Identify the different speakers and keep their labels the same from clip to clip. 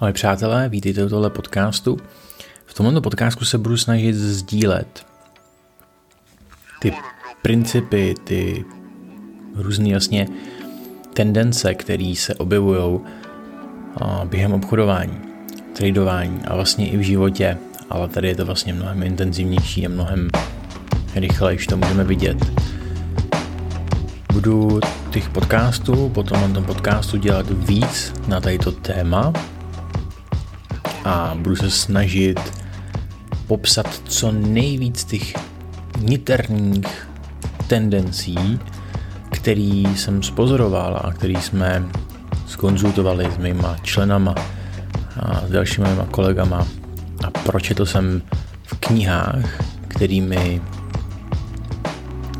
Speaker 1: Ahoj přátelé, vítejte u tohle podcastu. V tomto podcastu se budu snažit sdílet ty principy, ty různé vlastně tendence, které se objevují během obchodování, tradování a vlastně i v životě, ale tady je to vlastně mnohem intenzivnější a mnohem rychlejší, to můžeme vidět. Budu těch podcastů, potom na tom podcastu dělat víc na tato téma, a budu se snažit popsat co nejvíc těch niterních tendencí, který jsem spozoroval a který jsme skonzultovali s mýma členama a s dalšími mýma kolegama. A pročetl jsem v knihách, kterými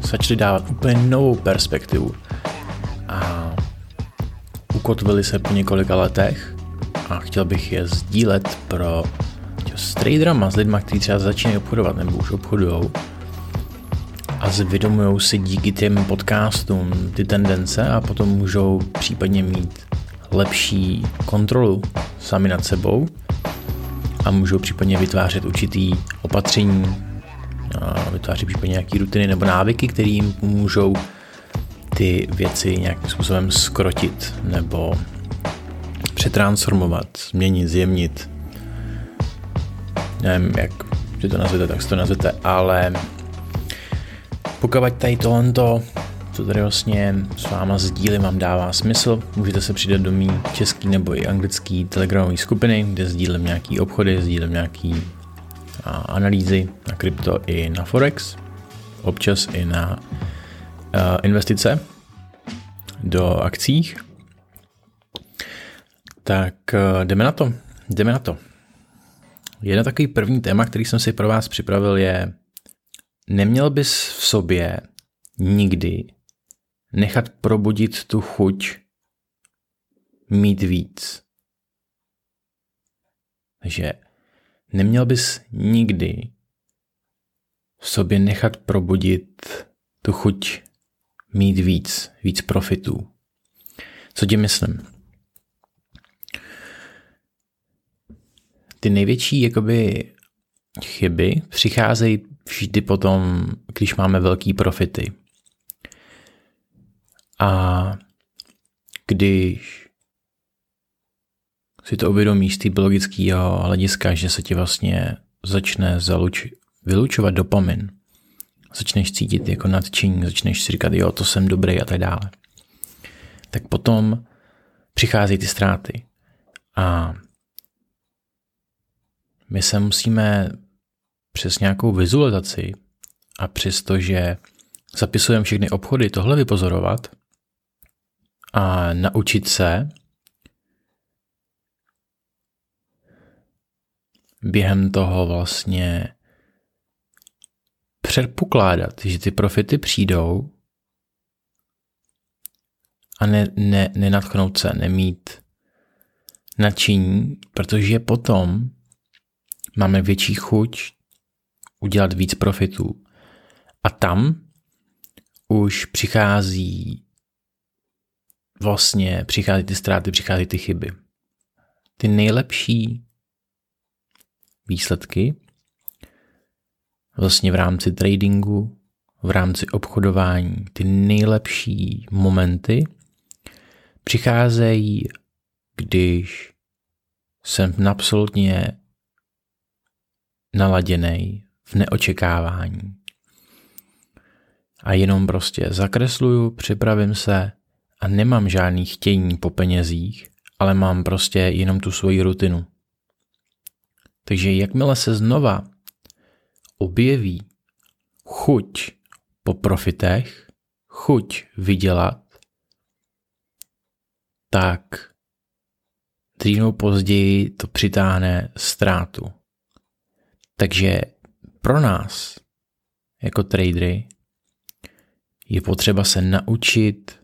Speaker 1: začaly dávat úplně novou perspektivu. A ukotvili se po několika letech a chtěl bych je sdílet pro s traderama, s lidma, kteří třeba začínají obchodovat nebo už obchodují a zvědomují si díky těm podcastům ty tendence a potom můžou případně mít lepší kontrolu sami nad sebou a můžou případně vytvářet určitý opatření, vytvářet případně nějaké rutiny nebo návyky, které jim můžou ty věci nějakým způsobem skrotit nebo přetransformovat, změnit, zjemnit. Nevím, jak si to nazvete, tak si to nazvete, ale pokud tady tohle, co tady vlastně s váma sdílím, vám dává smysl, můžete se přidat do mý český nebo i anglický telegramové skupiny, kde sdílím nějaký obchody, sdílím nějaký a, analýzy na krypto i na Forex, občas i na a, investice do akcích tak eh, jdeme na to. Jdeme na to. Jedna takový první téma, který jsem si pro vás připravil, je neměl bys v sobě nikdy nechat probudit tu chuť mít víc. Takže neměl bys nikdy v sobě nechat probudit tu chuť mít víc, víc profitů. Co tím myslím? Ty největší jakoby chyby přicházejí vždy potom, když máme velký profity. A když si to uvědomíš z biologického hlediska, že se ti vlastně začne zaluč, vylučovat dopamin, začneš cítit jako nadčení, začneš si říkat, jo, to jsem dobrý a tak dále, tak potom přichází ty ztráty. A my se musíme přes nějakou vizualizaci a přes to, že zapisujeme všechny obchody, tohle vypozorovat a naučit se během toho vlastně předpokládat, že ty profity přijdou a ne, ne, nenatchnout se, nemít nadšení, protože potom máme větší chuť udělat víc profitů. A tam už přichází vlastně, přichází ty ztráty, přichází ty chyby. Ty nejlepší výsledky vlastně v rámci tradingu, v rámci obchodování, ty nejlepší momenty přicházejí, když jsem absolutně naladěný v neočekávání. A jenom prostě zakresluju, připravím se a nemám žádný chtění po penězích, ale mám prostě jenom tu svoji rutinu. Takže jakmile se znova objeví chuť po profitech, chuť vydělat, tak dřív později to přitáhne ztrátu. Takže pro nás jako tradery je potřeba se naučit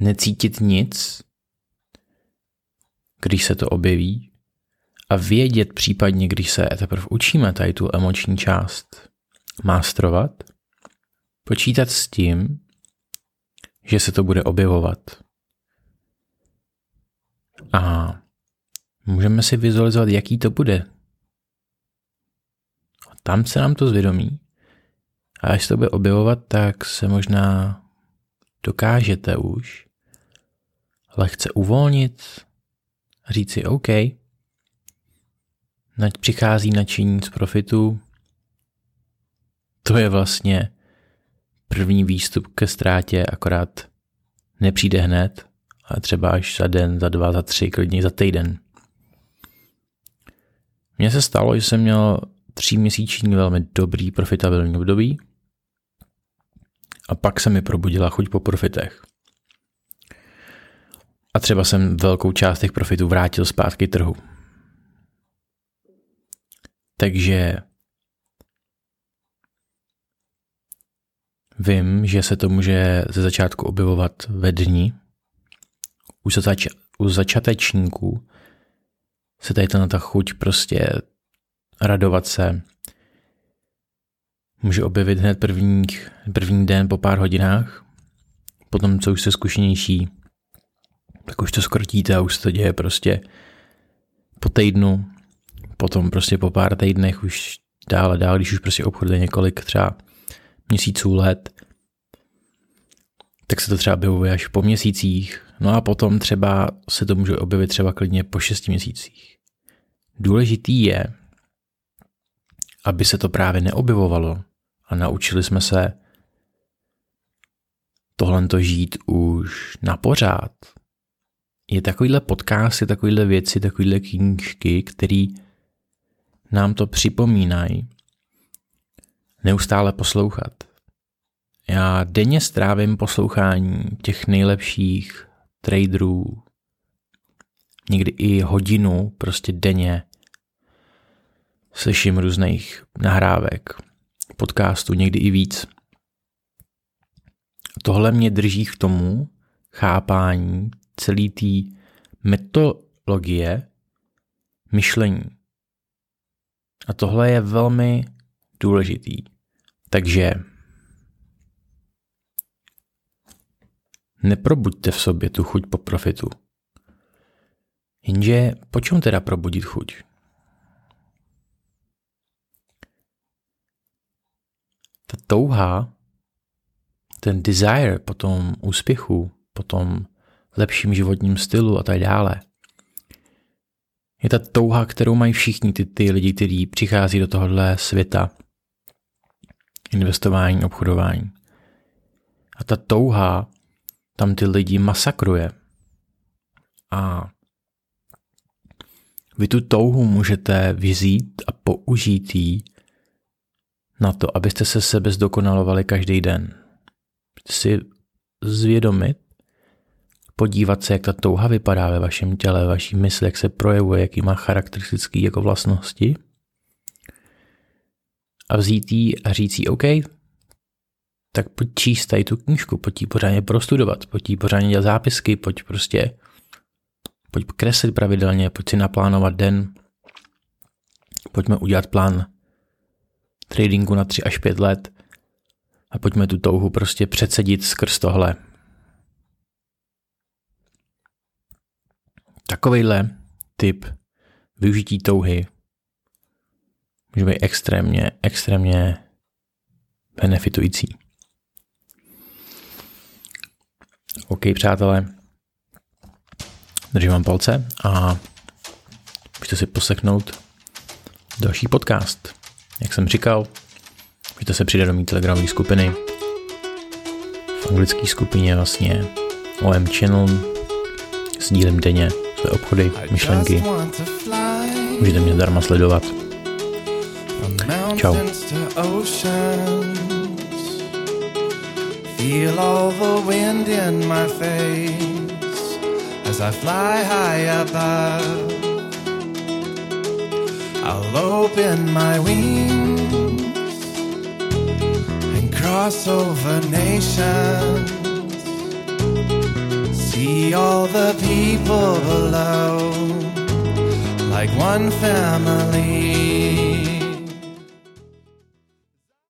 Speaker 1: necítit nic, když se to objeví a vědět případně, když se teprve učíme tady tu emoční část mástrovat, počítat s tím, že se to bude objevovat. A můžeme si vizualizovat, jaký to bude. Tam se nám to zvědomí. A až se to bude objevovat, tak se možná dokážete už lehce uvolnit říct si OK, nať přichází nadšení z profitu, to je vlastně první výstup ke ztrátě, akorát nepřijde hned, ale třeba až za den, za dva, za tři, klidně za týden. Mně se stalo, že jsem měl tříměsíční velmi dobrý profitabilní období a pak se mi probudila chuť po profitech. A třeba jsem velkou část těch profitů vrátil zpátky trhu. Takže vím, že se to může ze začátku objevovat ve dni. U, zač- u začátečníků se tady ta chuť prostě radovat se může objevit hned první, první den po pár hodinách. Potom, co už se zkušenější, tak už to skrotíte a už se to děje prostě po týdnu, potom prostě po pár týdnech už dále, dál, když už prostě obchoduje několik třeba měsíců, let, tak se to třeba objevuje až po měsících, no a potom třeba se to může objevit třeba klidně po šesti měsících. Důležitý je, aby se to právě neobjevovalo a naučili jsme se tohle to žít už na pořád. Je takovýhle podcasty, takovýhle věci, takovýhle knížky, který nám to připomínají neustále poslouchat. Já denně strávím poslouchání těch nejlepších traderů, někdy i hodinu prostě denně slyším různých nahrávek, podcastů, někdy i víc. Tohle mě drží k tomu chápání celé té metodologie myšlení. A tohle je velmi důležitý. Takže neprobuďte v sobě tu chuť po profitu. Jenže po čem teda probudit chuť? Ta touha, ten desire po tom úspěchu, po tom lepším životním stylu a tak dále, je ta touha, kterou mají všichni ty, ty lidi, kteří přichází do tohohle světa investování, obchodování. A ta touha tam ty lidi masakruje. A vy tu touhu můžete vyzít a použít ji na to, abyste se sebe zdokonalovali každý den. Si zvědomit, podívat se, jak ta touha vypadá ve vašem těle, vaší mysli, jak se projevuje, jaký má charakteristický jako vlastnosti a vzít ji a říct jí OK, tak pojď číst tady tu knížku, pojď ji pořádně prostudovat, pojď ji pořádně dělat zápisky, pojď prostě, pojď kreslit pravidelně, pojď si naplánovat den, pojďme udělat plán tradingu na 3 až 5 let a pojďme tu touhu prostě předsedit skrz tohle. Takovejhle typ využití touhy může být extrémně, extrémně benefitující. OK, přátelé, držím vám palce a můžete si poseknout další podcast. Jak jsem říkal, můžete se přidat do mý telegramové skupiny. V anglické skupině vlastně OM Channel sdílím denně své obchody, myšlenky. Můžete mě zdarma sledovat. Ciao. Feel all the wind in my face as I fly high above. I'll open my wings and cross over nations. See all the people below like one family.